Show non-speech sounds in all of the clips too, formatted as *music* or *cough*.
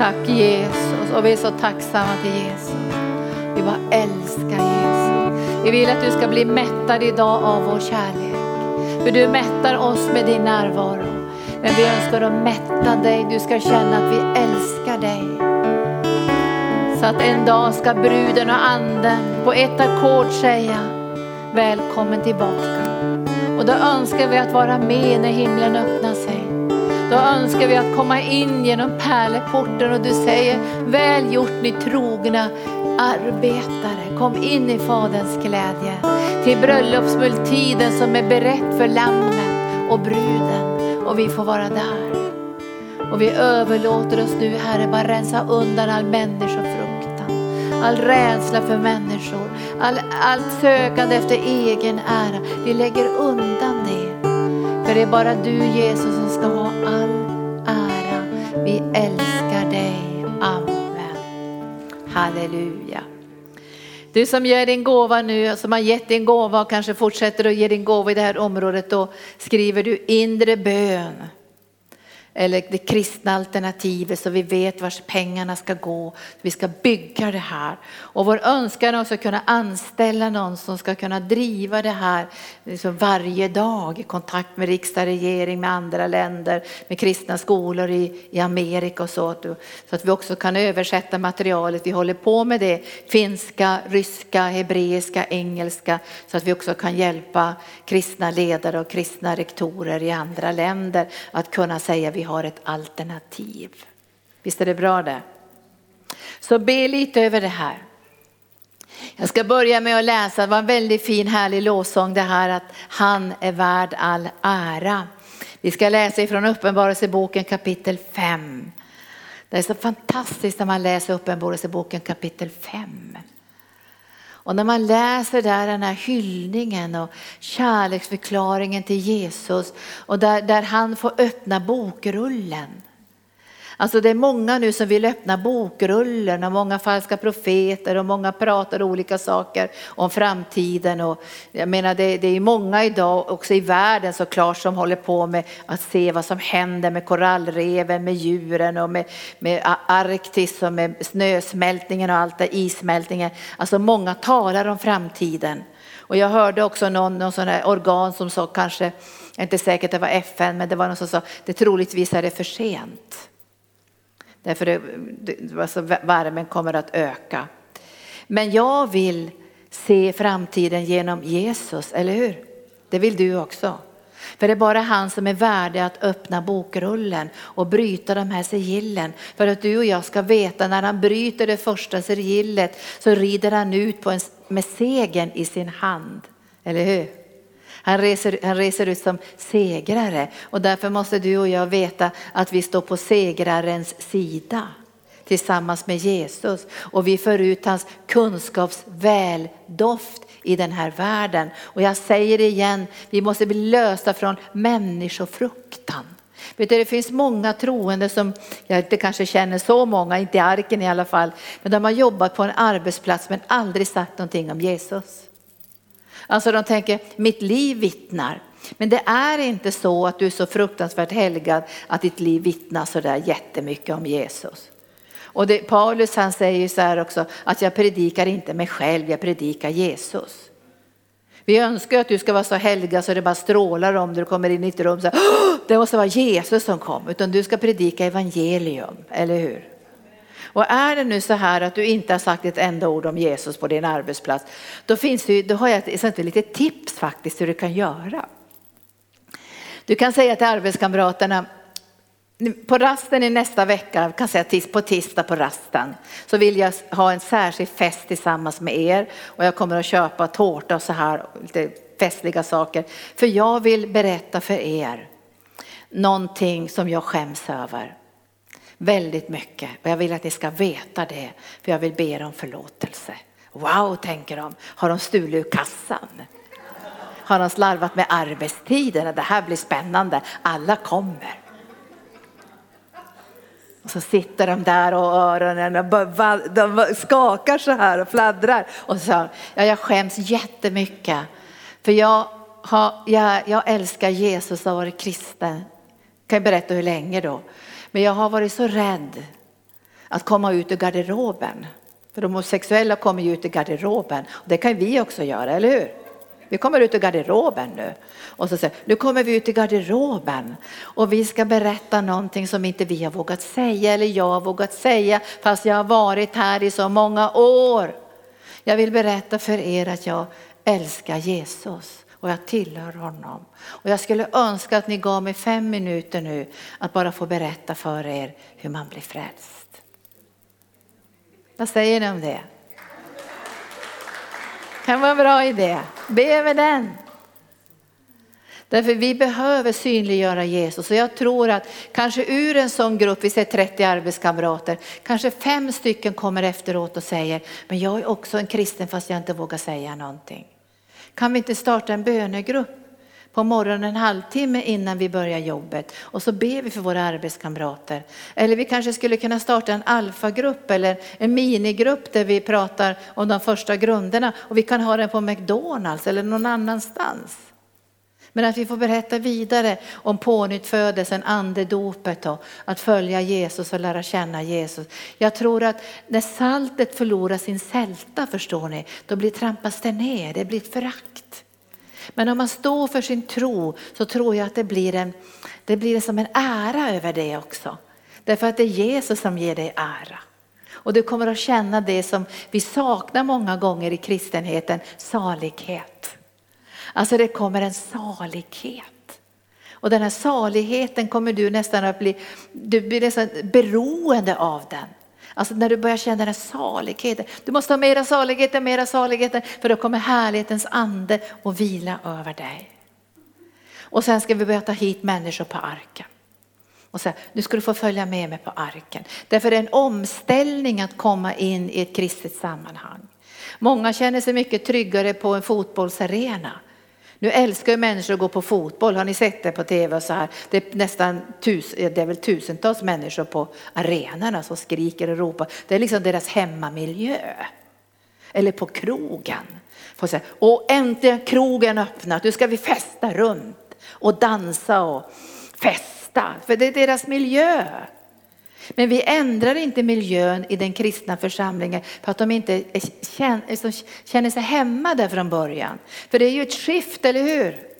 Tack Jesus och vi är så tacksamma till Jesus. Vi bara älskar Jesus. Vi vill att du ska bli mättad idag av vår kärlek. För du mättar oss med din närvaro. Men vi önskar att mätta dig. Du ska känna att vi älskar dig. Så att en dag ska bruden och anden på ett ackord säga välkommen tillbaka. Och då önskar vi att vara med när himlen öppnar. Då önskar vi att komma in genom pärleporten och du säger väl gjort ni trogna arbetare. Kom in i Faderns glädje. Till bröllopsmåltiden som är berett för lammet och bruden. Och vi får vara där. Och vi överlåter oss nu Herre, bara rensa undan all människofruktan. All rädsla för människor, all, allt sökande efter egen ära. Vi lägger undan det. För det är bara du Jesus som ska ha all ära. Vi älskar dig. Amen. Halleluja. Du som ger din gåva nu, som har gett din gåva och kanske fortsätter att ge din gåva i det här området, då skriver du inre bön eller det kristna alternativet så vi vet vars pengarna ska gå. Vi ska bygga det här. Och vår önskan är också att kunna anställa någon som ska kunna driva det här liksom varje dag i kontakt med riksdag, regering, med andra länder, med kristna skolor i, i Amerika och så. Så att vi också kan översätta materialet. Vi håller på med det, finska, ryska, hebreiska, engelska, så att vi också kan hjälpa kristna ledare och kristna rektorer i andra länder att kunna säga vi har ett alternativ. Visst är det bra det? Så be lite över det här. Jag ska börja med att läsa, det var en väldigt fin härlig lovsång det här att han är värd all ära. Vi ska läsa ifrån Uppenbarelseboken kapitel 5. Det är så fantastiskt när man läser Uppenbarelseboken kapitel 5. Och när man läser där den här hyllningen och kärleksförklaringen till Jesus och där, där han får öppna bokrullen. Alltså det är många nu som vill öppna bokrullen och många falska profeter och många pratar olika saker om framtiden. Och jag menar det, det är många idag också i världen såklart som håller på med att se vad som händer med korallreven, med djuren och med, med Arktis och med snösmältningen och allt det, issmältningen. Alltså många talar om framtiden. Och jag hörde också någon, någon sån här organ som sa kanske, jag är inte säkert att det var FN, men det var någon som sa det troligtvis är det för sent. Därför det, det, alltså värmen kommer att öka. Men jag vill se framtiden genom Jesus, eller hur? Det vill du också. För det är bara han som är värdig att öppna bokrullen och bryta de här sigillen. För att du och jag ska veta när han bryter det första sigillet så rider han ut på en, med segern i sin hand. Eller hur? Han reser, han reser ut som segrare och därför måste du och jag veta att vi står på segrarens sida tillsammans med Jesus och vi för ut hans kunskapsväldoft i den här världen. Och jag säger det igen, vi måste bli lösta från människofruktan. Vet du, det finns många troende som, jag inte kanske känner så många, inte i arken i alla fall, men de har jobbat på en arbetsplats men aldrig sagt någonting om Jesus. Alltså de tänker, mitt liv vittnar. Men det är inte så att du är så fruktansvärt helgad att ditt liv vittnar så där jättemycket om Jesus. Och det, Paulus han säger så här också att jag predikar inte mig själv, jag predikar Jesus. Vi önskar att du ska vara så helgad så det bara strålar om du kommer in i ett rum. Så här, det måste vara Jesus som kom, utan du ska predika evangelium, eller hur? Och är det nu så här att du inte har sagt ett enda ord om Jesus på din arbetsplats, då, finns det, då har jag ett lite tips faktiskt hur du kan göra. Du kan säga till arbetskamraterna, på rasten i nästa vecka, kan säga på tisdag på rasten, så vill jag ha en särskild fest tillsammans med er och jag kommer att köpa tårta och så här, lite festliga saker. För jag vill berätta för er någonting som jag skäms över. Väldigt mycket och jag vill att ni ska veta det för jag vill be er om förlåtelse. Wow, tänker de, har de stulit ur kassan? Har de slarvat med arbetstiderna? Det här blir spännande, alla kommer. Och så sitter de där och öronen de skakar så här och fladdrar. Och så ja, jag skäms jättemycket. För jag, har, jag, jag älskar Jesus och har varit kristen. Kan jag berätta hur länge då? Men jag har varit så rädd att komma ut ur garderoben. För de homosexuella kommer ju ut ur garderoben. Och det kan vi också göra, eller hur? Vi kommer ut ur garderoben nu. Och så säger nu kommer vi ut i garderoben och vi ska berätta någonting som inte vi har vågat säga eller jag har vågat säga fast jag har varit här i så många år. Jag vill berätta för er att jag älskar Jesus och jag tillhör honom. Och jag skulle önska att ni gav mig fem minuter nu att bara få berätta för er hur man blir frälst. Vad säger ni om det? Kan vara en bra idé. Be över den. Därför vi behöver synliggöra Jesus och jag tror att kanske ur en sån grupp, vi ser 30 arbetskamrater, kanske fem stycken kommer efteråt och säger, men jag är också en kristen fast jag inte vågar säga någonting. Kan vi inte starta en bönegrupp på morgonen en halvtimme innan vi börjar jobbet och så ber vi för våra arbetskamrater. Eller vi kanske skulle kunna starta en alfagrupp eller en minigrupp där vi pratar om de första grunderna och vi kan ha den på McDonalds eller någon annanstans. Men att vi får berätta vidare om pånyttfödelsen, andedopet och att följa Jesus och lära känna Jesus. Jag tror att när saltet förlorar sin sälta, förstår ni, då blir trampas det ner, det blir ett förakt. Men om man står för sin tro så tror jag att det blir, en, det blir som en ära över det också. Därför att det är Jesus som ger dig ära. Och du kommer att känna det som vi saknar många gånger i kristenheten, salighet. Alltså det kommer en salighet. Och den här saligheten kommer du nästan att bli, du blir nästan beroende av den. Alltså när du börjar känna den här saligheten. Du måste ha mera saligheten, mera saligheten för då kommer härlighetens ande och vila över dig. Och sen ska vi börja ta hit människor på arken. Och säga, nu ska du få följa med mig på arken. Därför är det en omställning att komma in i ett kristet sammanhang. Många känner sig mycket tryggare på en fotbollsarena nu älskar ju människor att gå på fotboll. Har ni sett det på tv? Och så här? Det är nästan tus, det är väl tusentals människor på arenorna som skriker och ropar. Det är liksom deras hemmamiljö. Eller på krogen. Får säga, och äntligen krogen öppnat, nu ska vi festa runt och dansa och festa. För det är deras miljö. Men vi ändrar inte miljön i den kristna församlingen för att de inte känner sig hemma där från början. För det är ju ett skift, eller hur?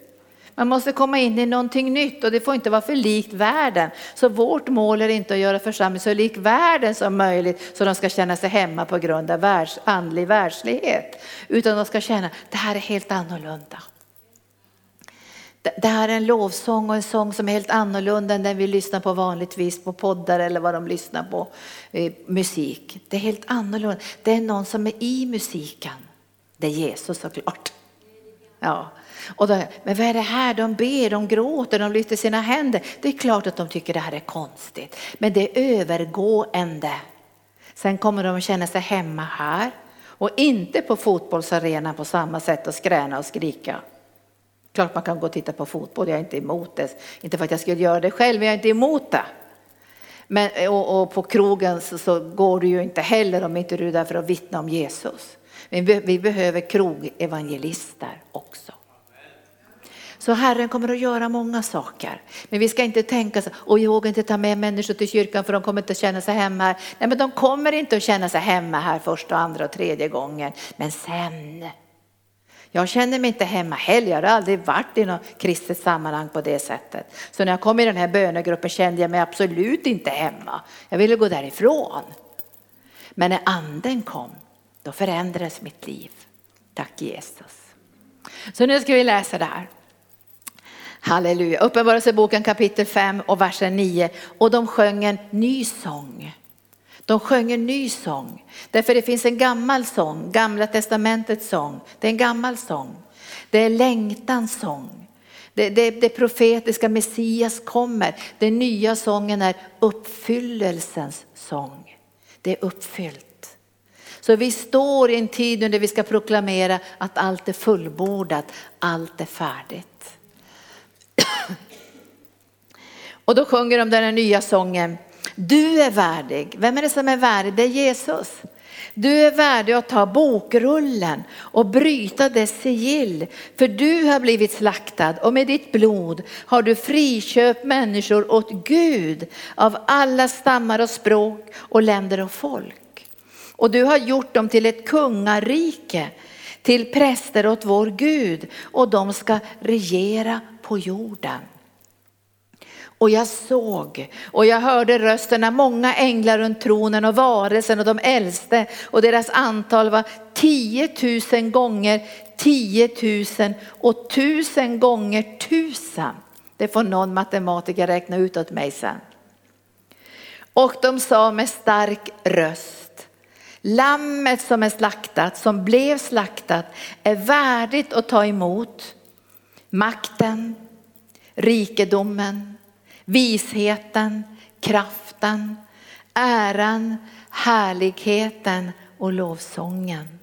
Man måste komma in i någonting nytt och det får inte vara för likt världen. Så vårt mål är inte att göra församlingen så lik världen som möjligt så de ska känna sig hemma på grund av världs, andlig världslighet. Utan de ska känna, det här är helt annorlunda. Det här är en lovsång och en sång som är helt annorlunda än den vi lyssnar på vanligtvis på poddar eller vad de lyssnar på, eh, musik. Det är helt annorlunda. Det är någon som är i musiken. Det är Jesus såklart. Ja. Och då, men vad är det här? De ber, de gråter, de lyfter sina händer. Det är klart att de tycker det här är konstigt. Men det är övergående. Sen kommer de att känna sig hemma här och inte på fotbollsarenan på samma sätt och skräna och skrika. Klart man kan gå och titta på fotboll, jag är inte emot det. Inte för att jag skulle göra det själv, men jag är inte emot det. Men, och, och på krogen så, så, går du ju inte heller om inte du är där för att vittna om Jesus. Men vi, vi behöver krogevangelister också. Så Herren kommer att göra många saker. Men vi ska inte tänka så, och jag vågar inte ta med människor till kyrkan för de kommer inte att känna sig hemma här. Nej men de kommer inte att känna sig hemma här första, andra och tredje gången. Men sen jag känner mig inte hemma heller, jag har aldrig varit i något kristet sammanhang på det sättet. Så när jag kom i den här bönegruppen kände jag mig absolut inte hemma. Jag ville gå därifrån. Men när anden kom, då förändrades mitt liv. Tack Jesus. Så nu ska vi läsa det här. Halleluja. Uppenbarelseboken kapitel 5 och versen 9. Och de sjöng en ny sång. De sjöng en ny sång. Därför det finns en gammal sång, gamla testamentets sång. Det är en gammal sång. Det är längtans sång. Det, det, det profetiska Messias kommer. Den nya sången är uppfyllelsens sång. Det är uppfyllt. Så vi står i en tid nu där vi ska proklamera att allt är fullbordat, allt är färdigt. *clears throat* Och då sjunger de den här nya sången. Du är värdig. Vem är det som är värdig? Det är Jesus. Du är värdig att ta bokrullen och bryta dess sigill, för du har blivit slaktad och med ditt blod har du friköpt människor åt Gud av alla stammar och språk och länder och folk. Och du har gjort dem till ett kungarike, till präster åt vår Gud och de ska regera på jorden. Och jag såg och jag hörde rösten av många änglar runt tronen och varelsen och de äldste och deras antal var 10 000 gånger 10 000 och tusen gånger tusen. Det får någon matematiker räkna ut åt mig sen. Och de sa med stark röst, lammet som är slaktat, som blev slaktat, är värdigt att ta emot makten, rikedomen, visheten, kraften, äran, härligheten och lovsången.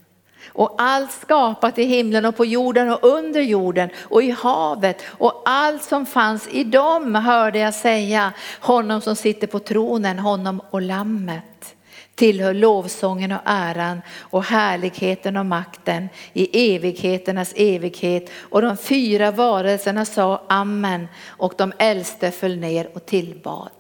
Och allt skapat i himlen och på jorden och under jorden och i havet och allt som fanns i dem hörde jag säga, honom som sitter på tronen, honom och lammet tillhör lovsången och äran och härligheten och makten i evigheternas evighet. Och de fyra varelserna sa amen och de äldste föll ner och tillbad.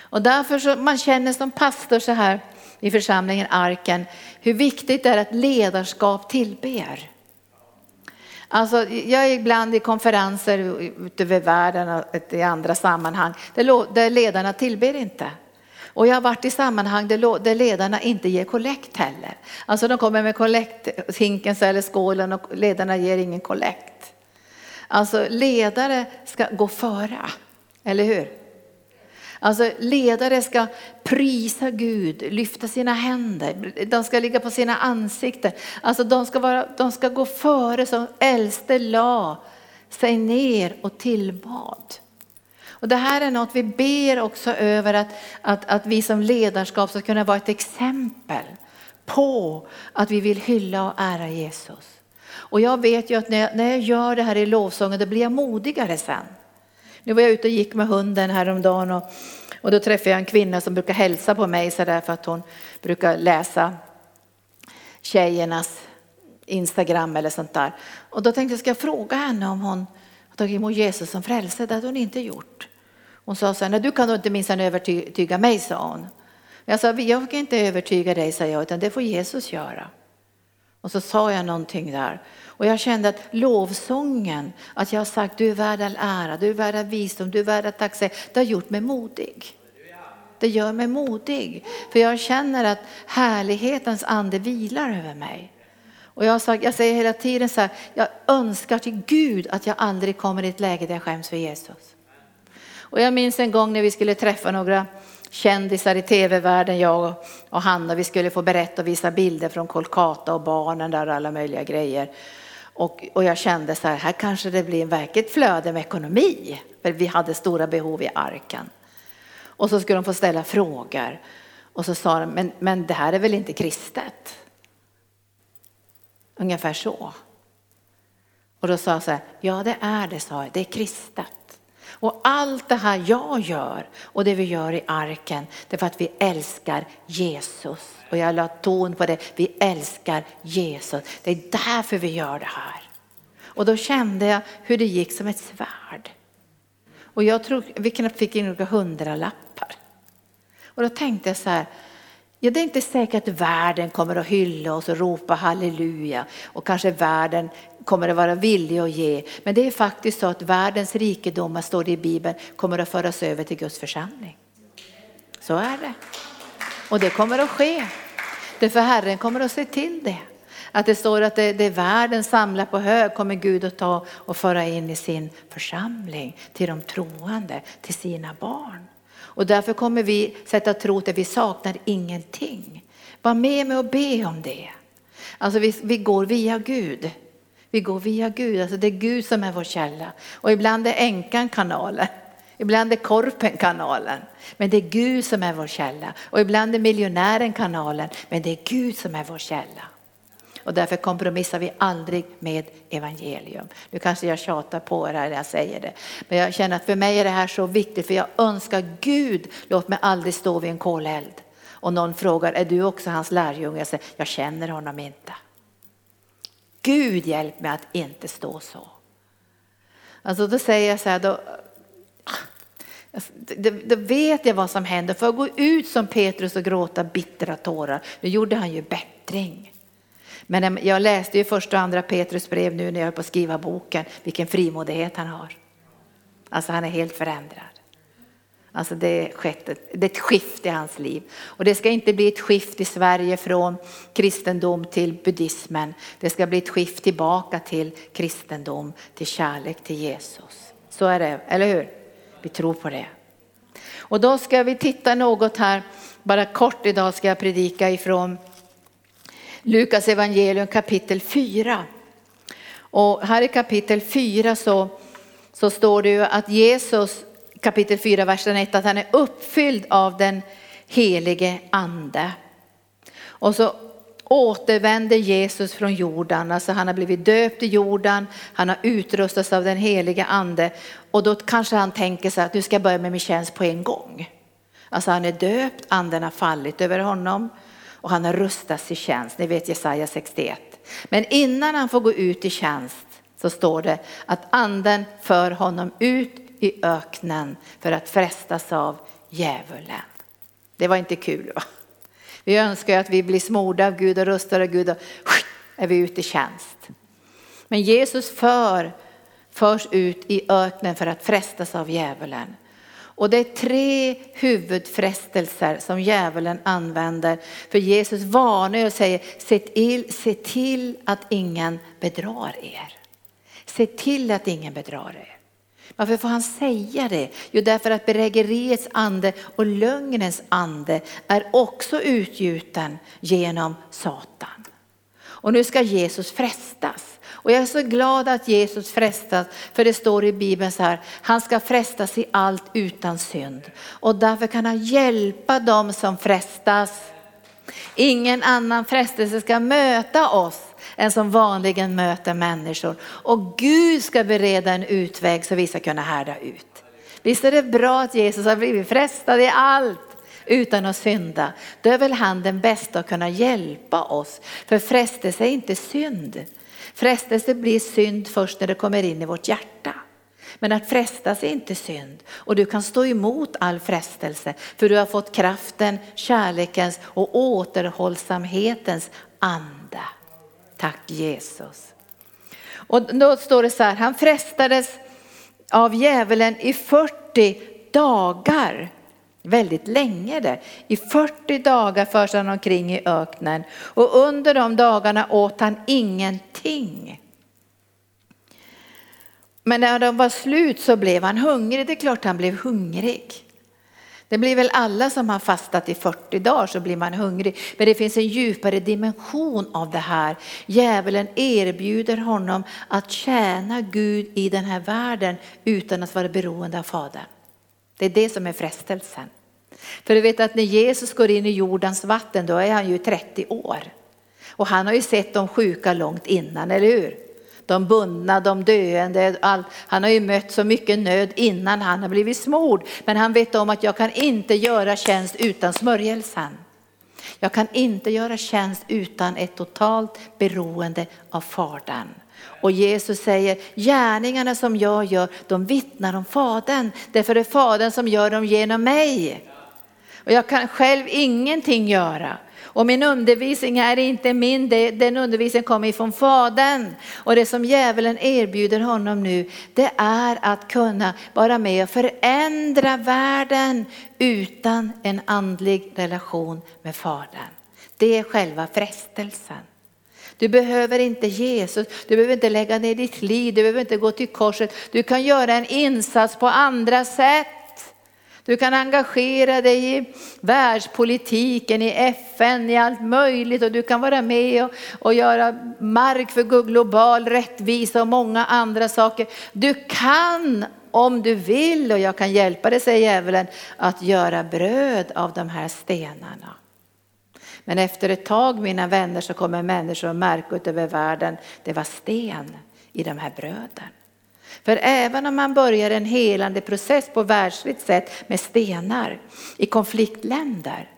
Och därför så man känner som pastor så här i församlingen Arken hur viktigt det är att ledarskap tillber. Alltså, jag är ibland i konferenser ute över världen och i andra sammanhang där ledarna tillber inte. Och jag har varit i sammanhang där ledarna inte ger kollekt heller. Alltså de kommer med kollekthinken eller skålen och ledarna ger ingen kollekt. Alltså ledare ska gå före, eller hur? Alltså ledare ska prisa Gud, lyfta sina händer, de ska ligga på sina ansikten. Alltså de ska, vara, de ska gå före som äldste la sig ner och tillbad. Och det här är något vi ber också över att, att, att vi som ledarskap ska kunna vara ett exempel på att vi vill hylla och ära Jesus. Och jag vet ju att när jag, när jag gör det här i lovsången då blir jag modigare sen. Nu var jag ute och gick med hunden häromdagen och, och då träffade jag en kvinna som brukar hälsa på mig så där för att hon brukar läsa tjejernas Instagram eller sånt där. Och då tänkte jag, ska jag fråga henne om hon har tagit emot Jesus som frälse? Det hade hon inte gjort. Hon sa så här, du kan då inte minsann övertyga mig, sa hon. Jag sa, jag kan inte övertyga dig, sa jag, utan det får Jesus göra. Och så sa jag någonting där. Och jag kände att lovsången, att jag har sagt du är värd all ära, du är värd all visdom, du är värd all tacksamhet, det har gjort mig modig. Det gör mig modig, för jag känner att härlighetens ande vilar över mig. Och jag, sagt, jag säger hela tiden så här, jag önskar till Gud att jag aldrig kommer i ett läge där jag skäms för Jesus. Och jag minns en gång när vi skulle träffa några kändisar i tv-världen, jag och Hanna, vi skulle få berätta och visa bilder från Kolkata och barnen där och alla möjliga grejer. Och, och jag kände så här, här kanske det blir en verkligt flöde med ekonomi, för vi hade stora behov i arken. Och så skulle de få ställa frågor. Och så sa de, men, men det här är väl inte kristet? Ungefär så. Och då sa jag så här, ja det är det, sa jag, det är kristet. Och allt det här jag gör och det vi gör i arken, det är för att vi älskar Jesus. Och jag la ton på det, vi älskar Jesus. Det är därför vi gör det här. Och då kände jag hur det gick som ett svärd. Och jag tror vi knappt fick in några hundralappar. Och då tänkte jag så här, Ja, det är inte säkert att världen kommer att hylla oss och ropa halleluja och kanske världen kommer att vara villig att ge. Men det är faktiskt så att världens rikedomar, står det i Bibeln, kommer att föras över till Guds församling. Så är det. Och det kommer att ske. Därför Herren kommer att se till det. Att det står att det, det världen samlar på hög kommer Gud att ta och föra in i sin församling, till de troende, till sina barn. Och därför kommer vi sätta tro till att vi saknar ingenting. Var med mig och be om det. Alltså vi, vi går via Gud. Vi går via Gud, alltså det är Gud som är vår källa. Och ibland är änkan kanalen, ibland är korpen kanalen. Men det är Gud som är vår källa. Och ibland är miljonären kanalen, men det är Gud som är vår källa. Och därför kompromissar vi aldrig med evangelium. Nu kanske jag tjatar på er när jag säger det. Men jag känner att för mig är det här så viktigt för jag önskar Gud, låt mig aldrig stå vid en koleld Och någon frågar, är du också hans lärjunge? Jag säger, jag känner honom inte. Gud hjälp mig att inte stå så. Alltså då säger jag så här, då, då, då vet jag vad som händer. För att gå ut som Petrus och gråta bittra tårar, Nu gjorde han ju bättring. Men jag läste ju första och andra Petrus brev nu när jag höll på att skriva boken, vilken frimodighet han har. Alltså han är helt förändrad. Alltså det, är skett ett, det är ett skift i hans liv. Och det ska inte bli ett skift i Sverige från kristendom till buddhismen. Det ska bli ett skift tillbaka till kristendom, till kärlek till Jesus. Så är det, eller hur? Vi tror på det. Och då ska vi titta något här, bara kort idag ska jag predika ifrån Lukas evangelium kapitel 4. Och här i kapitel 4 så, så står det ju att Jesus, kapitel 4, versen 1, att han är uppfylld av den helige ande. Och så återvänder Jesus från Jordan, alltså han har blivit döpt i Jordan, han har utrustats av den helige ande och då kanske han tänker sig att nu ska jag börja med min tjänst på en gång. Alltså han är döpt, anden har fallit över honom och han har rustats i tjänst. Ni vet Jesaja 61. Men innan han får gå ut i tjänst så står det att anden för honom ut i öknen för att frestas av djävulen. Det var inte kul va? Vi önskar att vi blir smorda av Gud och rustade av Gud och är vi ute i tjänst. Men Jesus för, förs ut i öknen för att frestas av djävulen. Och det är tre huvudfrestelser som djävulen använder. För Jesus varnar och säger, se till, se till att ingen bedrar er. Se till att ingen bedrar er. Varför får han säga det? Jo, därför att bedrägeriets ande och lögnens ande är också utgjuten genom Satan. Och nu ska Jesus frestas. Och jag är så glad att Jesus frestas, för det står i Bibeln så här, han ska frestas i allt utan synd. Och därför kan han hjälpa dem som frestas. Ingen annan frestelse ska möta oss än som vanligen möter människor. Och Gud ska bereda en utväg så vi ska kunna härda ut. Visst är det bra att Jesus har blivit frestad i allt utan att synda. Då är väl han den bästa att kunna hjälpa oss. För frestelse är inte synd. Frestelse blir synd först när det kommer in i vårt hjärta. Men att frestas är inte synd och du kan stå emot all frestelse för du har fått kraften, kärlekens och återhållsamhetens anda. Tack Jesus. Och då står det så här, han frestades av djävulen i 40 dagar väldigt länge det. I 40 dagar förs han omkring i öknen och under de dagarna åt han ingenting. Men när de var slut så blev han hungrig. Det är klart han blev hungrig. Det blir väl alla som har fastat i 40 dagar så blir man hungrig. Men det finns en djupare dimension av det här. Djävulen erbjuder honom att tjäna Gud i den här världen utan att vara beroende av Fadern. Det är det som är frestelsen. För du vet att när Jesus går in i jordens vatten då är han ju 30 år. Och han har ju sett de sjuka långt innan, eller hur? De bundna, de döende, all, han har ju mött så mycket nöd innan han har blivit smord. Men han vet om att jag kan inte göra tjänst utan smörjelsen. Jag kan inte göra tjänst utan ett totalt beroende av Fadern. Och Jesus säger, gärningarna som jag gör, de vittnar om Fadern. Därför är det Fadern som gör dem genom mig. Och jag kan själv ingenting göra. Och min undervisning är inte min, den undervisningen kommer ifrån Fadern. Och det som djävulen erbjuder honom nu, det är att kunna vara med och förändra världen utan en andlig relation med Fadern. Det är själva frestelsen. Du behöver inte Jesus, du behöver inte lägga ner ditt liv, du behöver inte gå till korset. Du kan göra en insats på andra sätt. Du kan engagera dig i världspolitiken, i FN, i allt möjligt och du kan vara med och, och göra mark för global rättvisa och många andra saker. Du kan om du vill och jag kan hjälpa dig, säger djävulen, att göra bröd av de här stenarna. Men efter ett tag mina vänner så kommer människor att märka ut över världen, det var sten i de här bröden. För även om man börjar en helande process på världsligt sätt med stenar i konfliktländer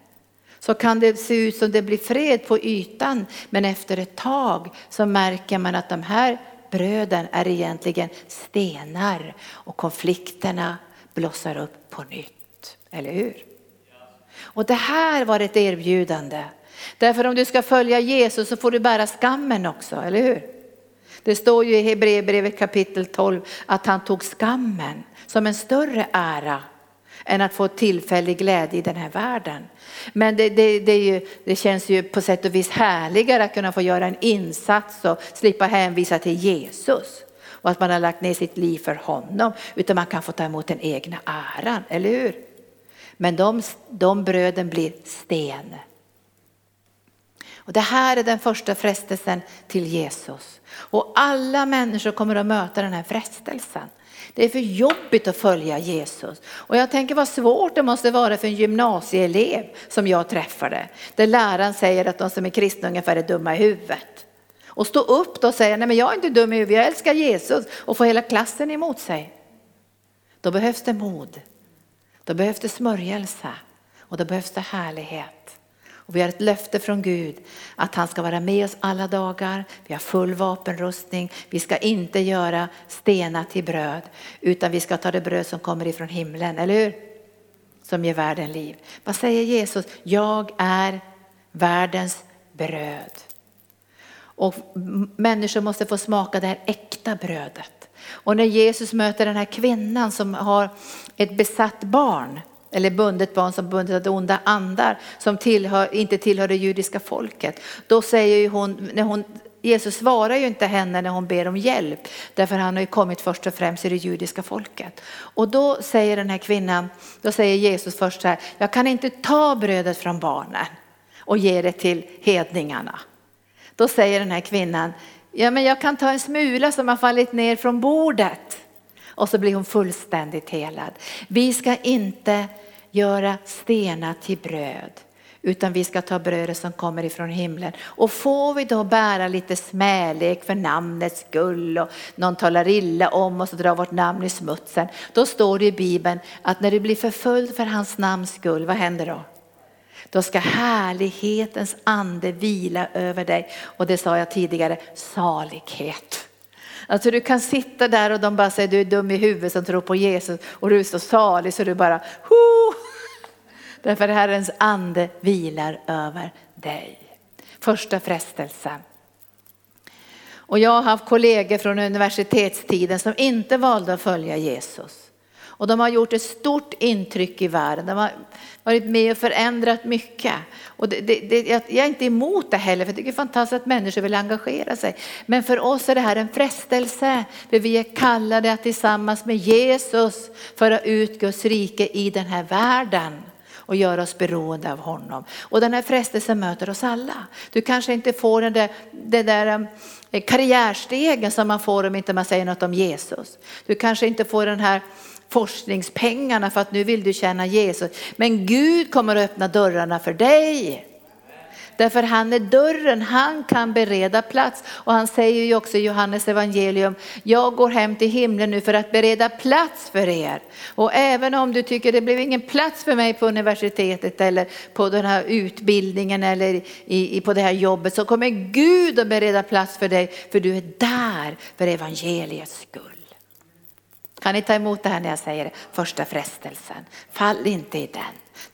så kan det se ut som det blir fred på ytan men efter ett tag så märker man att de här bröden är egentligen stenar och konflikterna blossar upp på nytt. Eller hur? Och det här var ett erbjudande. Därför om du ska följa Jesus så får du bära skammen också, eller hur? Det står ju i Hebreerbrevet kapitel 12 att han tog skammen som en större ära än att få tillfällig glädje i den här världen. Men det, det, det, ju, det, känns ju på sätt och vis härligare att kunna få göra en insats och slippa hänvisa till Jesus och att man har lagt ner sitt liv för honom utan man kan få ta emot den egna äran, eller hur? Men de, de bröden blir sten. Och det här är den första frestelsen till Jesus. Och alla människor kommer att möta den här frestelsen. Det är för jobbigt att följa Jesus. Och jag tänker vad svårt det måste vara för en gymnasieelev som jag träffade. Där läraren säger att de som är kristna ungefär är dumma i huvudet. Och stå upp då och säga, nej men jag är inte dum i huvudet, jag älskar Jesus. Och få hela klassen emot sig. Då behövs det mod. Då behövs det smörjelse. Och då behövs det härlighet. Och vi har ett löfte från Gud att han ska vara med oss alla dagar. Vi har full vapenrustning. Vi ska inte göra stenar till bröd utan vi ska ta det bröd som kommer ifrån himlen, eller hur? Som ger världen liv. Vad säger Jesus? Jag är världens bröd. Och människor måste få smaka det här äkta brödet. Och när Jesus möter den här kvinnan som har ett besatt barn eller bundet barn som bundet av onda andar som tillhör, inte tillhör det judiska folket. Då säger hon, när hon, Jesus svarar ju inte henne när hon ber om hjälp därför han har ju kommit först och främst i det judiska folket. Och då säger den här kvinnan, då säger Jesus först så här, jag kan inte ta brödet från barnen och ge det till hedningarna. Då säger den här kvinnan, ja men jag kan ta en smula som har fallit ner från bordet och så blir hon fullständigt helad. Vi ska inte göra stenar till bröd utan vi ska ta brödet som kommer ifrån himlen. Och får vi då bära lite smälek för namnets skull och någon talar illa om oss och drar vårt namn i smutsen. Då står det i Bibeln att när du blir förföljd för hans namns skull, vad händer då? Då ska härlighetens ande vila över dig. Och det sa jag tidigare, salighet. Alltså du kan sitta där och de bara säger du är dum i huvudet som tror på Jesus och du är så salig så du bara Ho! *laughs* Därför Herrens ande vilar över dig. Första frestelsen. Och jag har haft kollegor från universitetstiden som inte valde att följa Jesus. Och de har gjort ett stort intryck i världen. De har varit med och förändrat mycket. Och det, det, det, jag är inte emot det heller, för jag tycker det är fantastiskt att människor vill engagera sig. Men för oss är det här en frestelse, för vi är kallade att tillsammans med Jesus föra ut Guds rike i den här världen och göra oss beroende av honom. Och den här frestelsen möter oss alla. Du kanske inte får den där, den där um, karriärstegen som man får om inte man säger något om Jesus. Du kanske inte får den här forskningspengarna för att nu vill du tjäna Jesus. Men Gud kommer att öppna dörrarna för dig. Därför han är dörren, han kan bereda plats. Och han säger ju också i Johannes evangelium, jag går hem till himlen nu för att bereda plats för er. Och även om du tycker det blev ingen plats för mig på universitetet eller på den här utbildningen eller i, i, på det här jobbet så kommer Gud att bereda plats för dig för du är där för evangeliets skull. Kan ni ta emot det här när jag säger det? Första frestelsen. Fall inte i den.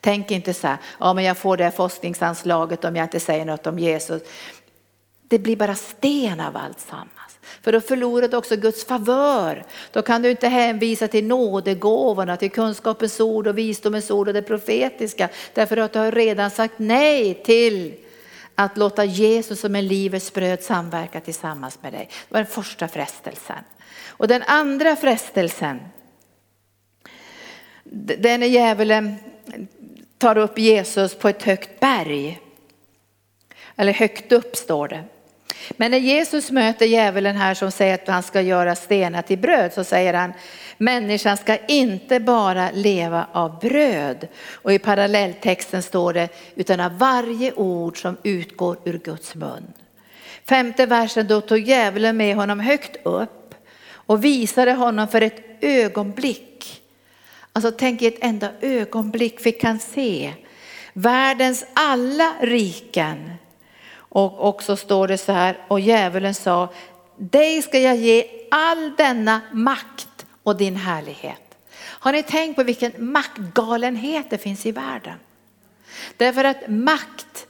Tänk inte så här, ja men jag får det här forskningsanslaget om jag inte säger något om Jesus. Det blir bara sten av allt sammans. För då förlorar du också Guds favör. Då kan du inte hänvisa till nådegåvorna, till kunskapens ord och visdomens ord och det profetiska. Därför att du har redan sagt nej till att låta Jesus som är livets bröd samverka tillsammans med dig. Det var den första frestelsen. Och den andra frestelsen, den är djävulen tar upp Jesus på ett högt berg. Eller högt upp står det. Men när Jesus möter djävulen här som säger att han ska göra stenar till bröd så säger han människan ska inte bara leva av bröd. Och i parallelltexten står det utan av varje ord som utgår ur Guds mun. Femte versen då tog djävulen med honom högt upp och visade honom för ett ögonblick. Alltså tänk i ett enda ögonblick fick han se världens alla riken. Och också står det så här, och djävulen sa, dig ska jag ge all denna makt och din härlighet. Har ni tänkt på vilken maktgalenhet det finns i världen? Därför att makt,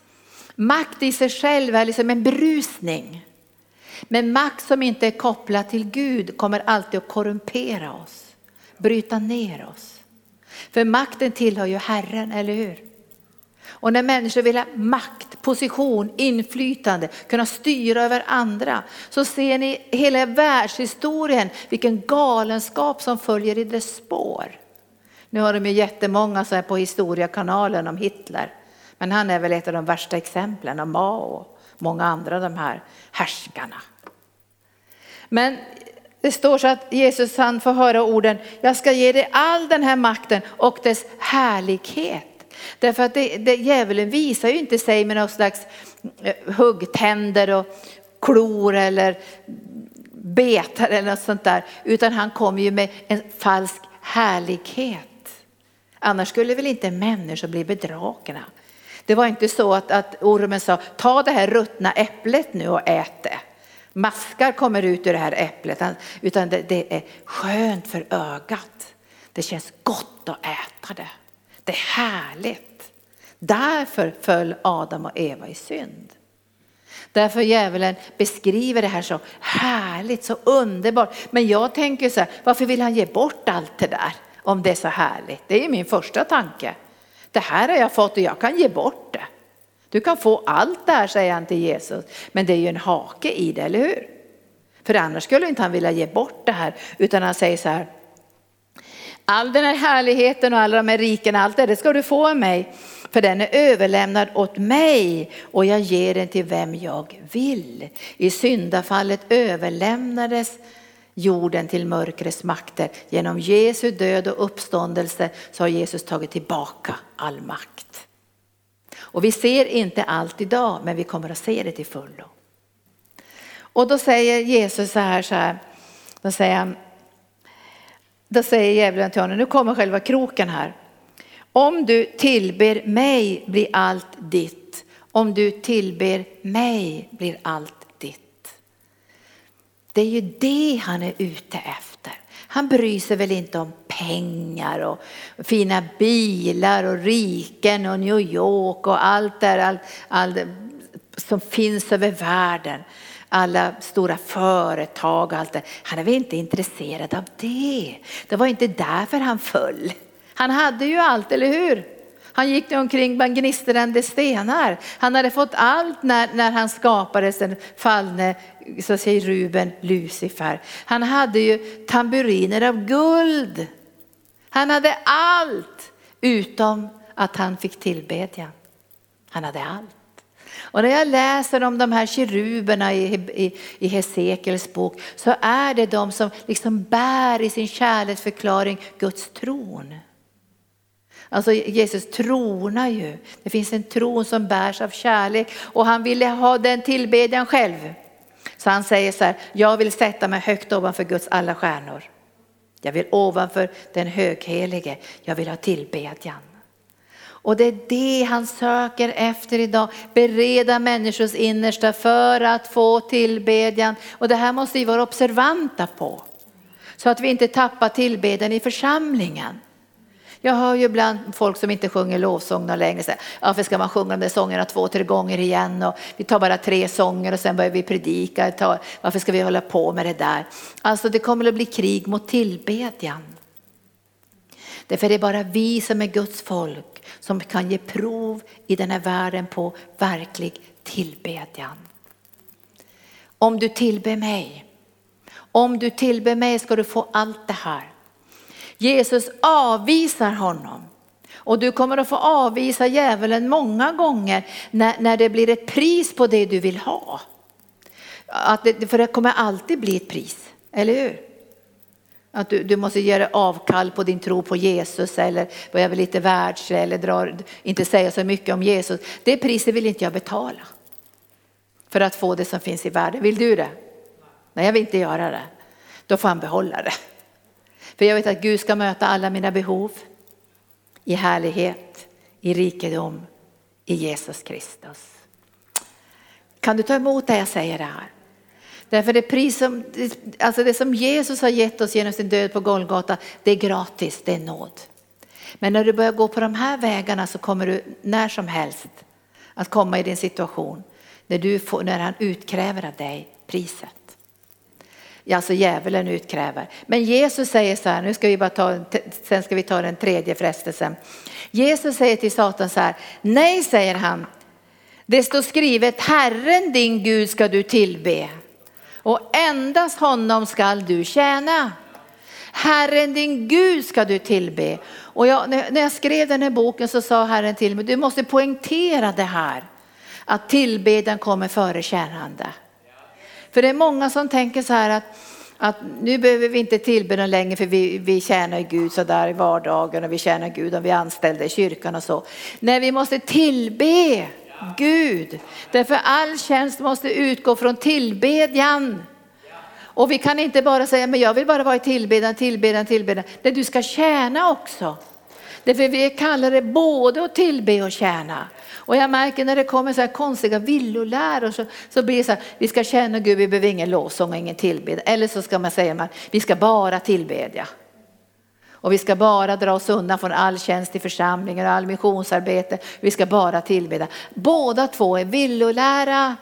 makt i sig själv är liksom en brusning. Men makt som inte är kopplad till Gud kommer alltid att korrumpera oss, bryta ner oss. För makten tillhör ju Herren, eller hur? Och när människor vill ha makt, position, inflytande, kunna styra över andra, så ser ni hela världshistorien, vilken galenskap som följer i dess spår. Nu har de ju jättemånga så här på historiekanalen om Hitler, men han är väl ett av de värsta exemplen, och Mao många andra de här härskarna. Men det står så att Jesus han får höra orden, jag ska ge dig all den här makten och dess härlighet. Därför att det, det, djävulen visar ju inte sig med någon slags eh, huggtänder och klor eller betar eller något sånt där. Utan han kommer ju med en falsk härlighet. Annars skulle väl inte människor bli bedragna. Det var inte så att, att ormen sa, ta det här ruttna äpplet nu och ät det. Maskar kommer ut ur det här äpplet, utan det, det är skönt för ögat. Det känns gott att äta det. Det är härligt. Därför föll Adam och Eva i synd. Därför djävulen beskriver det här så härligt, så underbart. Men jag tänker så här, varför vill han ge bort allt det där om det är så härligt? Det är min första tanke. Det här har jag fått och jag kan ge bort det. Du kan få allt det här säger han till Jesus. Men det är ju en hake i det, eller hur? För annars skulle inte han vilja ge bort det här utan han säger så här, All den här härligheten och alla de här riken, allt det, det ska du få av mig. För den är överlämnad åt mig och jag ger den till vem jag vill. I syndafallet överlämnades jorden till mörkrets makter. Genom Jesu död och uppståndelse så har Jesus tagit tillbaka all makt. Och vi ser inte allt idag, men vi kommer att se det till fullo. Och då säger Jesus så här, så här då säger han, då säger djävulen till honom, nu kommer själva kroken här. Om du tillber mig blir allt ditt. Om du tillber mig blir allt. Det är ju det han är ute efter. Han bryr sig väl inte om pengar och fina bilar och riken och New York och allt där, allt, allt som finns över världen alla stora företag och allt det. Han är väl inte intresserad av det. Det var inte därför han föll. Han hade ju allt, eller hur? Han gick omkring bland gnistrande stenar. Han hade fått allt när, när han skapades den fallne så säger Ruben Lucifer. Han hade ju tamburiner av guld. Han hade allt utom att han fick tillbedja. Han hade allt. Och när jag läser om de här keruberna i, i, i Hesekels bok så är det de som liksom bär i sin kärleksförklaring Guds tron. Alltså Jesus tronar ju. Det finns en tron som bärs av kärlek och han ville ha den tillbedjan själv. Så han säger så här, jag vill sätta mig högt ovanför Guds alla stjärnor. Jag vill ovanför den höghelige, jag vill ha tillbedjan. Och det är det han söker efter idag. Bereda människors innersta för att få tillbedjan. Och det här måste vi vara observanta på. Så att vi inte tappar tillbedjan i församlingen. Jag hör ju ibland folk som inte sjunger lovsång längre säga, varför ska man sjunga de där sångerna två, tre gånger igen och vi tar bara tre sånger och sen börjar vi predika. Varför ska vi hålla på med det där? Alltså det kommer att bli krig mot tillbedjan. Därför är det bara vi som är Guds folk som kan ge prov i den här världen på verklig tillbedjan. Om du tillber mig, om du tillber mig ska du få allt det här. Jesus avvisar honom. Och du kommer att få avvisa djävulen många gånger när, när det blir ett pris på det du vill ha. Att det, för det kommer alltid bli ett pris, eller hur? Att du, du måste göra avkall på din tro på Jesus eller börja bli lite världslig eller dra, inte säga så mycket om Jesus. Det priset vill inte jag betala. För att få det som finns i världen. Vill du det? Nej, jag vill inte göra det. Då får han behålla det. För jag vet att Gud ska möta alla mina behov i härlighet, i rikedom i Jesus Kristus. Kan du ta emot det jag säger det här? Därför det pris som, alltså det som Jesus har gett oss genom sin död på Golgata, det är gratis, det är nåd. Men när du börjar gå på de här vägarna så kommer du när som helst att komma i din situation när, du får, när han utkräver av dig priset. Alltså djävulen utkräver. Men Jesus säger så här, nu ska vi bara ta, sen ska vi ta den tredje frestelsen. Jesus säger till Satan så här, nej säger han, det står skrivet Herren din Gud ska du tillbe och endast honom skall du tjäna. Herren din Gud ska du tillbe. Och jag, när jag skrev den här boken så sa Herren till mig, du måste poängtera det här. Att tillbedjan kommer före tjänande. För det är många som tänker så här att, att nu behöver vi inte tillbedjan längre för vi, vi tjänar Gud så där i vardagen och vi tjänar Gud och vi är anställda i kyrkan och så. Nej, vi måste tillbe Gud. Därför all tjänst måste utgå från tillbedjan. Och vi kan inte bara säga, men jag vill bara vara i tillbedjan, tillbedjan, tillbedjan. Nej, du ska tjäna också. Därför vi kallar det både att tillbe och tjäna. Och jag märker när det kommer så här konstiga villoläror så, så blir det så här, vi ska tjäna Gud, vi behöver ingen lovsång och ingen tillbedjan. Eller så ska man säga, man, vi ska bara tillbedja. Och vi ska bara dra oss undan från all tjänst i församlingen och all missionsarbete. Vi ska bara tillbedja. Båda två är villolära.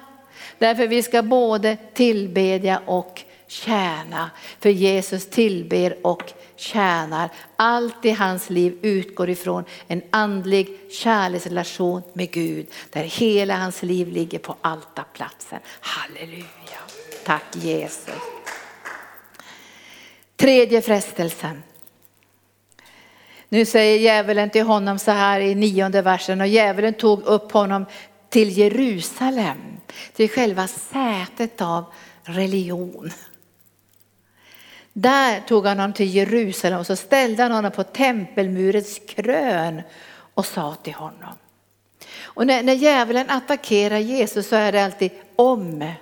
Därför vi ska både tillbedja och tjäna. För Jesus tillber och tjänar. Allt i hans liv utgår ifrån en andlig kärleksrelation med Gud. Där hela hans liv ligger på altarplatsen. Halleluja. Tack Jesus. Tredje frestelsen. Nu säger djävulen till honom så här i nionde versen och djävulen tog upp honom till Jerusalem, till själva sätet av religion. Där tog han honom till Jerusalem och så ställde han honom på tempelmurens krön och sa till honom. Och när, när djävulen attackerar Jesus så är det alltid om.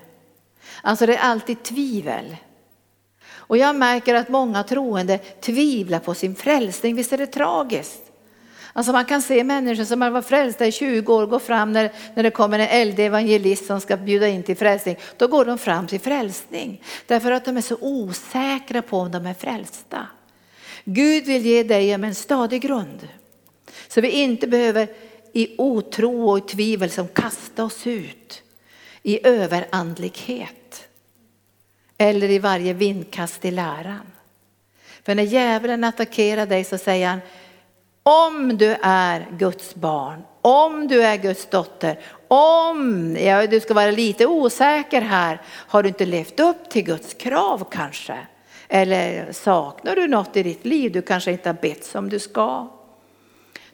Alltså det är alltid tvivel. Och jag märker att många troende tvivlar på sin frälsning. Visst är det tragiskt? Alltså man kan se människor som har varit frälsta i 20 år gå fram när, när det kommer en eldig evangelist som ska bjuda in till frälsning. Då går de fram till frälsning. Därför att de är så osäkra på om de är frälsta. Gud vill ge dig en stadig grund. Så vi inte behöver i otro och i tvivel som kasta oss ut i överandlighet eller i varje vindkast i läran. För när djävulen attackerar dig så säger han, om du är Guds barn, om du är Guds dotter, om, ja, du ska vara lite osäker här, har du inte levt upp till Guds krav kanske? Eller saknar du något i ditt liv? Du kanske inte har bett som du ska.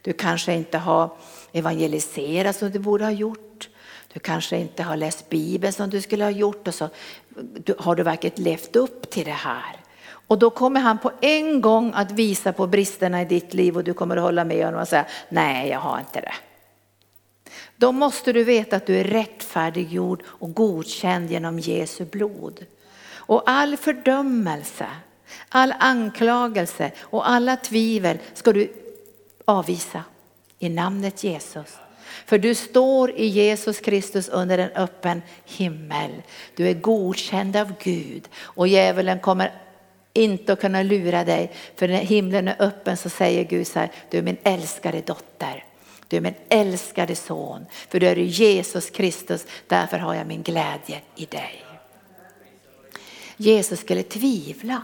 Du kanske inte har evangeliserat som du borde ha gjort. Du kanske inte har läst Bibeln som du skulle ha gjort och så har du verkligen levt upp till det här? Och då kommer han på en gång att visa på bristerna i ditt liv och du kommer att hålla med honom och säga nej jag har inte det. Då måste du veta att du är rättfärdiggjord och godkänd genom Jesu blod. Och all fördömelse, all anklagelse och alla tvivel ska du avvisa i namnet Jesus. För du står i Jesus Kristus under en öppen himmel. Du är godkänd av Gud och djävulen kommer inte att kunna lura dig. För när himlen är öppen så säger Gud så här, du är min älskade dotter. Du är min älskade son. För du är Jesus Kristus, därför har jag min glädje i dig. Jesus skulle tvivla.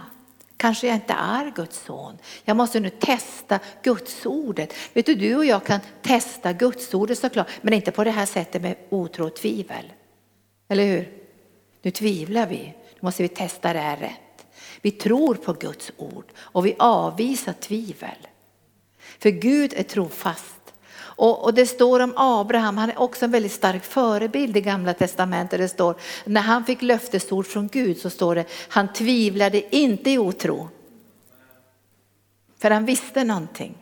Kanske jag inte är Guds son. Jag måste nu testa Guds ordet. Vet du, du och jag kan testa Guds ordet såklart, men inte på det här sättet med otro och tvivel. Eller hur? Nu tvivlar vi, nu måste vi testa det här rätt. Vi tror på Guds ord och vi avvisar tvivel. För Gud är trofast. Och, och, det står om Abraham, han är också en väldigt stark förebild i gamla testamentet. Det står, när han fick löftesord från Gud så står det, han tvivlade inte i otro. För han visste någonting.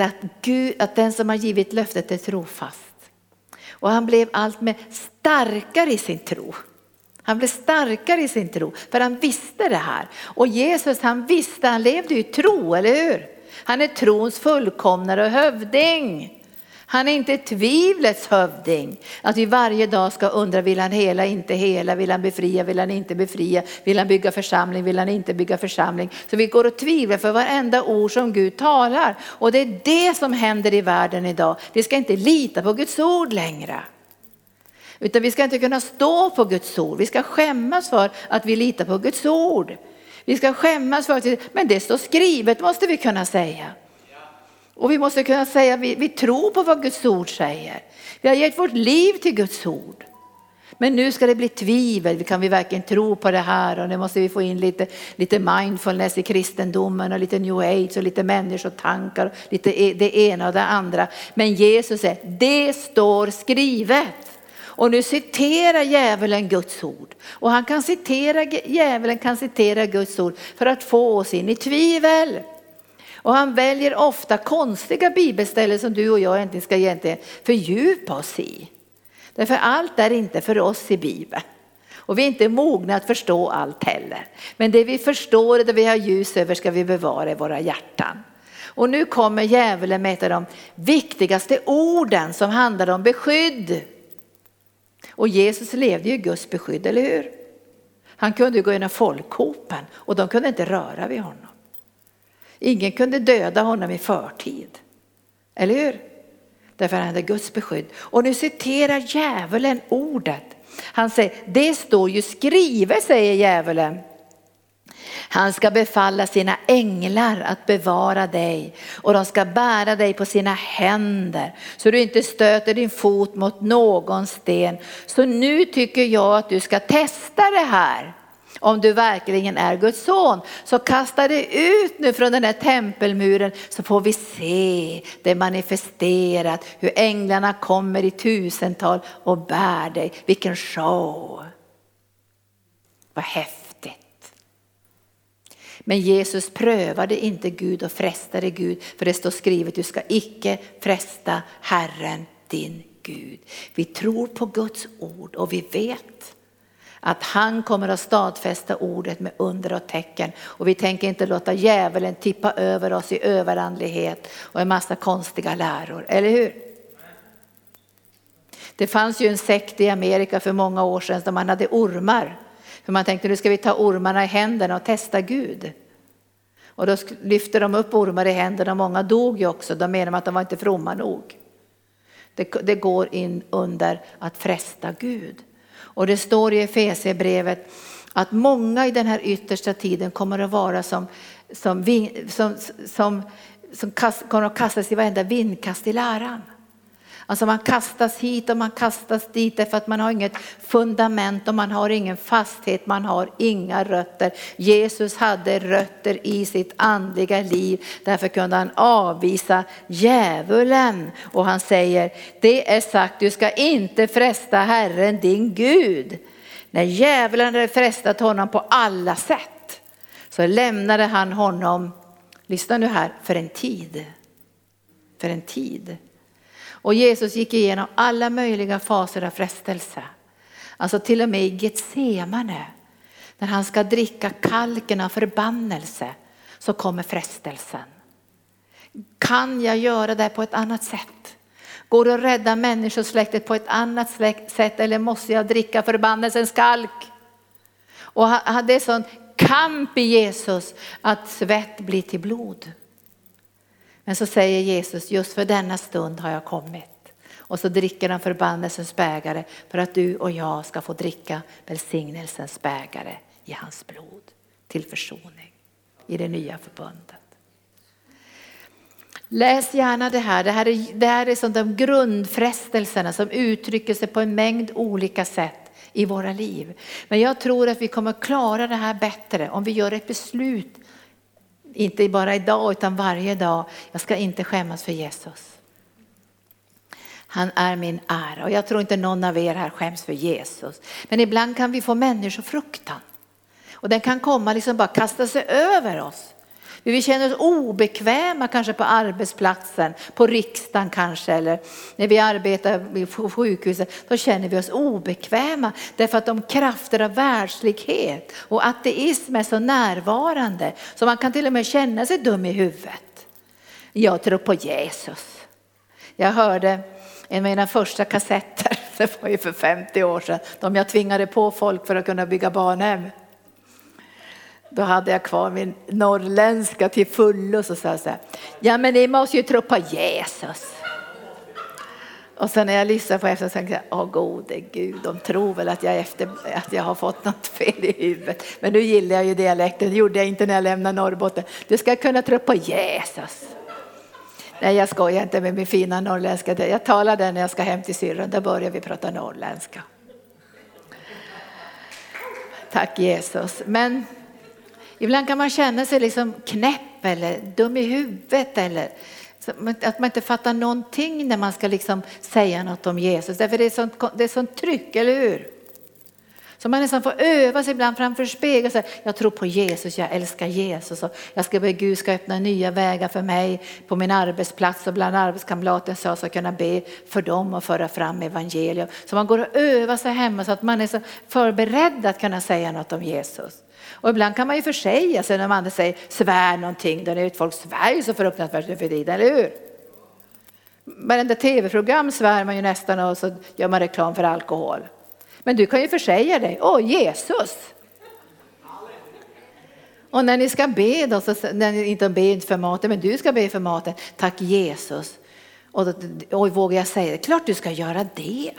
Att, Gud, att den som har givit löftet är trofast. Och han blev allt mer starkare i sin tro. Han blev starkare i sin tro för han visste det här. Och Jesus han visste, han levde i tro, eller hur? Han är trons fullkomnare och hövding. Han är inte tvivlets hövding. Att vi varje dag ska undra, vill han hela, inte hela, vill han befria, vill han inte befria, vill han bygga församling, vill han inte bygga församling. Så vi går och tvivlar för varenda ord som Gud talar. Och det är det som händer i världen idag. Vi ska inte lita på Guds ord längre. Utan vi ska inte kunna stå på Guds ord. Vi ska skämmas för att vi litar på Guds ord. Vi ska skämmas för att, vi, men det står skrivet måste vi kunna säga. Och vi måste kunna säga att vi, vi tror på vad Guds ord säger. Vi har gett vårt liv till Guds ord. Men nu ska det bli tvivel, kan vi verkligen tro på det här? Och nu måste vi få in lite, lite mindfulness i kristendomen och lite new age och lite människotankar, lite e- det ena och det andra. Men Jesus säger, det står skrivet. Och nu citerar djävulen Guds ord. Och han kan citera, djävulen kan citera Guds ord för att få oss in i tvivel. Och han väljer ofta konstiga bibelställen som du och jag inte ska egentligen fördjupa oss i. Därför allt är inte för oss i Bibeln. Och vi är inte mogna att förstå allt heller. Men det vi förstår och det vi har ljus över ska vi bevara i våra hjärtan. Och nu kommer djävulen med ett av de viktigaste orden som handlar om beskydd. Och Jesus levde ju i Guds beskydd, eller hur? Han kunde gå genom folkhopen och de kunde inte röra vid honom. Ingen kunde döda honom i förtid. Eller hur? Därför han hade Guds beskydd. Och nu citerar djävulen ordet. Han säger, det står ju skrivet säger djävulen. Han ska befalla sina änglar att bevara dig och de ska bära dig på sina händer så du inte stöter din fot mot någon sten. Så nu tycker jag att du ska testa det här om du verkligen är Guds son. Så kasta dig ut nu från den här tempelmuren så får vi se det manifesterat hur änglarna kommer i tusental och bär dig. Vilken show! Vad häftigt! Men Jesus prövade inte Gud och frestade Gud för det står skrivet du ska icke fresta Herren din Gud. Vi tror på Guds ord och vi vet att han kommer att stadfästa ordet med under och tecken. Och vi tänker inte låta djävulen tippa över oss i överandlighet och en massa konstiga läror, eller hur? Det fanns ju en sekt i Amerika för många år sedan där man hade ormar. För man tänkte nu ska vi ta ormarna i händerna och testa Gud. Och då lyfte de upp ormar i händerna och många dog ju också. De menade att de var inte fromma nog. Det, det går in under att fresta Gud. Och det står i Efesierbrevet att många i den här yttersta tiden kommer att vara som, som, som, som, som kast, kommer att kastas i varenda vindkast i läran. Alltså man kastas hit och man kastas dit därför att man har inget fundament och man har ingen fasthet, man har inga rötter. Jesus hade rötter i sitt andliga liv, därför kunde han avvisa djävulen. Och han säger, det är sagt, du ska inte fresta Herren din Gud. När djävulen hade frestat honom på alla sätt så lämnade han honom, lyssna nu här, för en tid. För en tid. Och Jesus gick igenom alla möjliga faser av frestelse. Alltså till och med i Getsemane, när han ska dricka kalken av förbannelse, så kommer frestelsen. Kan jag göra det på ett annat sätt? Går det att rädda människosläktet på ett annat sätt eller måste jag dricka förbannelsens kalk? Och det är sån kamp i Jesus att svett blir till blod. Men så säger Jesus, just för denna stund har jag kommit. Och så dricker han förbannelsens bägare för att du och jag ska få dricka välsignelsens bägare i hans blod till försoning i det nya förbundet. Läs gärna det här. Det här är, det här är som de grundfrestelserna som uttrycker sig på en mängd olika sätt i våra liv. Men jag tror att vi kommer klara det här bättre om vi gör ett beslut inte bara idag utan varje dag. Jag ska inte skämmas för Jesus. Han är min ära och jag tror inte någon av er här skäms för Jesus. Men ibland kan vi få människofruktan. Och den kan komma liksom bara kasta sig över oss. Vi känner oss obekväma kanske på arbetsplatsen, på riksdagen kanske eller när vi arbetar på sjukhuset. Då känner vi oss obekväma därför att de krafter av världslighet och ateism är så närvarande så man kan till och med känna sig dum i huvudet. Jag tror på Jesus. Jag hörde en av mina första kassetter, *laughs* det var ju för 50 år sedan, de jag tvingade på folk för att kunna bygga barnhem. Då hade jag kvar min norrländska till fullo så sa jag så här, ja men ni måste ju tro på Jesus. Och sen när jag lyssnade på efter tänkte jag, åh gode gud, de tror väl att jag, efter, att jag har fått något fel i huvudet. Men nu gillar jag ju dialekten, det gjorde jag inte när jag lämnade Norrbotten. Du ska kunna tro på Jesus. Nej, jag skojar inte med min fina norrländska. Jag talar den när jag ska hem till syrran, då börjar vi prata norrländska. Tack Jesus. Men ibland kan man känna sig liksom knäpp eller dum i huvudet eller att man inte fattar någonting när man ska liksom säga något om Jesus. Därför det är sånt, det är sånt tryck, eller hur? Så man nästan får öva sig ibland framför spegeln. Så jag tror på Jesus, jag älskar Jesus. Och jag ska be Gud ska öppna nya vägar för mig på min arbetsplats och bland arbetskamrater så jag ska kunna be för dem och föra fram evangelium. Så man går och övar sig hemma så att man är så förberedd att kunna säga något om Jesus. Och ibland kan man ju försäga sig när man säger svär någonting. Där är folk svär ju så fruktansvärt nu för tiden, eller hur? Varenda tv-program svär man ju nästan och så gör man reklam för alkohol. Men du kan ju försäga dig, åh Jesus! Och när ni ska be då, så, när ni inte be för maten, men du ska be för maten, tack Jesus. Och oj, vågar jag säga det? Klart du ska göra det.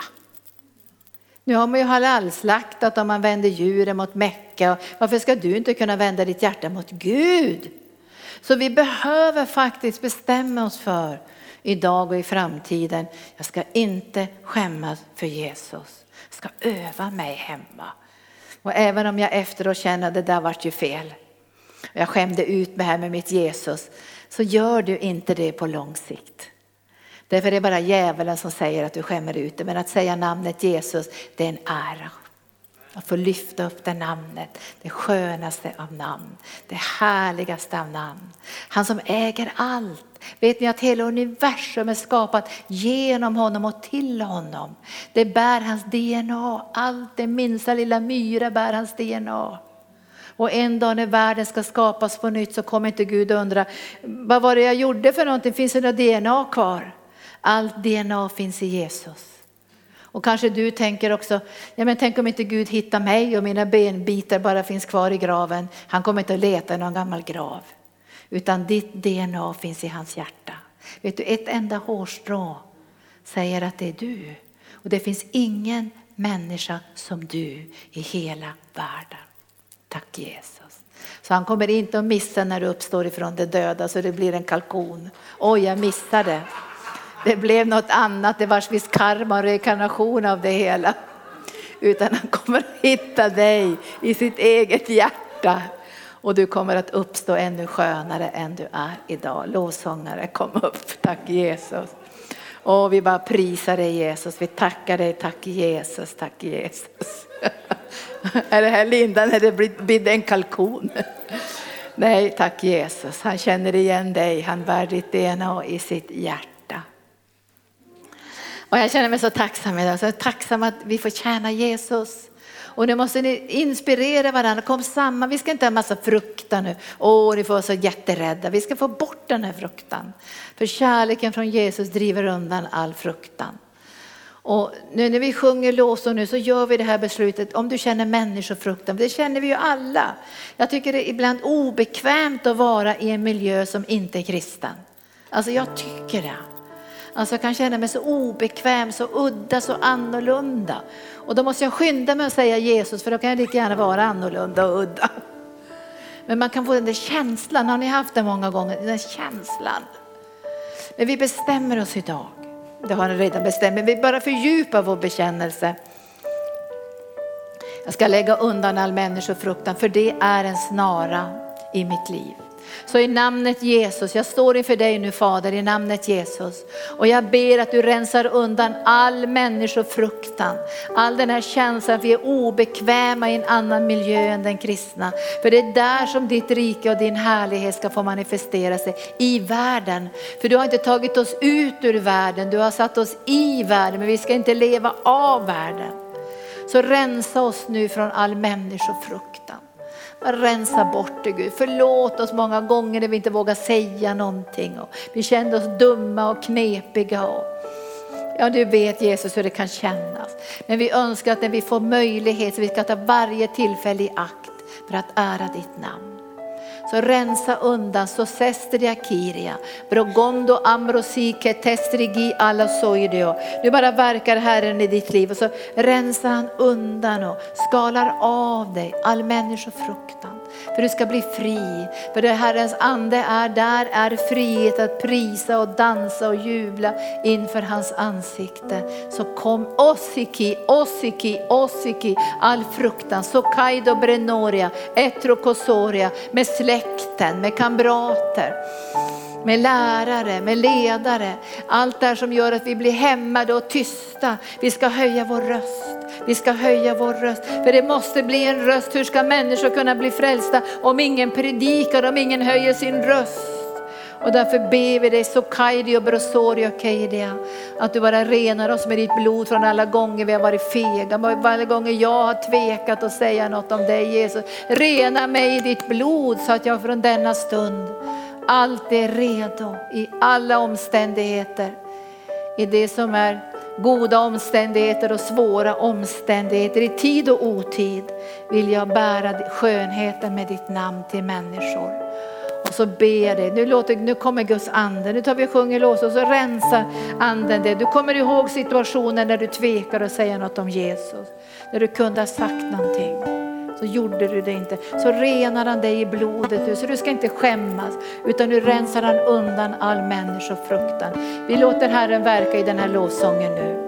Nu har man ju halalslaktat och man vänder djuren mot Mecka. Varför ska du inte kunna vända ditt hjärta mot Gud? Så vi behöver faktiskt bestämma oss för idag och i framtiden. Jag ska inte skämmas för Jesus. Jag ska öva mig hemma. Och även om jag efteråt känner att det där vart ju fel. Jag skämde ut mig här med mitt Jesus. Så gör du inte det på lång sikt. Därför är det bara djävulen som säger att du skämmer ut det. Men att säga namnet Jesus, det är en ära. Att få lyfta upp det namnet, det skönaste av namn, det härligaste av namn. Han som äger allt. Vet ni att hela universum är skapat genom honom och till honom. Det bär hans DNA, allt det minsta lilla myra bär hans DNA. Och en dag när världen ska skapas på nytt så kommer inte Gud undra, vad var det jag gjorde för någonting, finns det något DNA kvar? Allt DNA finns i Jesus. Och kanske du tänker också, ja men tänk om inte Gud hittar mig och mina benbitar bara finns kvar i graven. Han kommer inte att leta i någon gammal grav. Utan ditt DNA finns i hans hjärta. Vet du, ett enda hårstrå säger att det är du. Och det finns ingen människa som du i hela världen. Tack Jesus. Så han kommer inte att missa när du uppstår ifrån de döda så det blir en kalkon. Oj, jag missade det blev något annat, det var viss karma och rekarnation av det hela. Utan han kommer att hitta dig i sitt eget hjärta. Och du kommer att uppstå ännu skönare än du är idag. Lovsångare, kom upp. Tack Jesus. Och vi bara prisar dig Jesus. Vi tackar dig. Tack Jesus, tack Jesus. *laughs* är det här Linda när det blir en kalkon? Nej, tack Jesus. Han känner igen dig. Han bär ditt DNA i sitt hjärta. Och jag känner mig så tacksam idag, så tacksam att vi får tjäna Jesus. Och nu måste ni inspirera varandra, kom samman. Vi ska inte ha massa fruktan nu. Åh, ni får vara så jätterädda. Vi ska få bort den här fruktan. För kärleken från Jesus driver undan all fruktan. Och nu när vi sjunger lovsång nu så gör vi det här beslutet. Om du känner människofruktan, det känner vi ju alla. Jag tycker det är ibland obekvämt att vara i en miljö som inte är kristen. Alltså jag tycker det. Alltså jag kan känna mig så obekväm, så udda, så annorlunda. Och då måste jag skynda mig att säga Jesus för då kan jag lika gärna vara annorlunda och udda. Men man kan få den där känslan, har ni haft den många gånger? Den där känslan. Men vi bestämmer oss idag. Det har ni redan bestämt, men vi bara fördjupar vår bekännelse. Jag ska lägga undan all människofruktan för det är en snara i mitt liv. Så i namnet Jesus, jag står inför dig nu Fader i namnet Jesus. Och jag ber att du rensar undan all människofruktan. All den här känslan att vi är obekväma i en annan miljö än den kristna. För det är där som ditt rike och din härlighet ska få manifestera sig, i världen. För du har inte tagit oss ut ur världen, du har satt oss i världen, men vi ska inte leva av världen. Så rensa oss nu från all människofruktan. Rensa bort det Gud. Förlåt oss många gånger när vi inte vågar säga någonting. Och vi kände oss dumma och knepiga. Och ja, du vet Jesus hur det kan kännas. Men vi önskar att när vi får möjlighet så vi ska ta varje tillfälle i akt för att ära ditt namn. Så rensa undan, så sestria kiria, brogondo amrosike testrigi alla soideo. Nu bara verkar Herren i ditt liv och så rensar han undan och skalar av dig all människofruktan. För du ska bli fri. För det Herrens ande är, där är frihet att prisa och dansa och jubla inför hans ansikte. Så kom Osiki, Osiki, Osiki, all fruktan, Sokaido Brenoria, Etrokosoria med släkten, med kamrater med lärare, med ledare. Allt det som gör att vi blir hämmade och tysta. Vi ska höja vår röst. Vi ska höja vår röst, för det måste bli en röst. Hur ska människor kunna bli frälsta om ingen predikar, om ingen höjer sin röst? Och därför ber vi dig, Sokaidi och Brosori och Keidia, att du bara renar oss med ditt blod från alla gånger vi har varit fega, varje gånger jag har tvekat att säga något om dig Jesus. Rena mig i ditt blod så att jag från denna stund allt är redo i alla omständigheter. I det som är goda omständigheter och svåra omständigheter, i tid och otid vill jag bära skönheten med ditt namn till människor. Och så ber jag dig, nu, låter, nu kommer Guds ande, nu tar vi och sjunger lås och så rensar anden det. Du kommer ihåg situationen när du tvekar att säga något om Jesus, när du kunde ha sagt någonting så gjorde du det inte. Så renar han dig i blodet nu, så du ska inte skämmas, utan nu rensar han undan all människofruktan. Vi låter Herren verka i den här lovsången nu.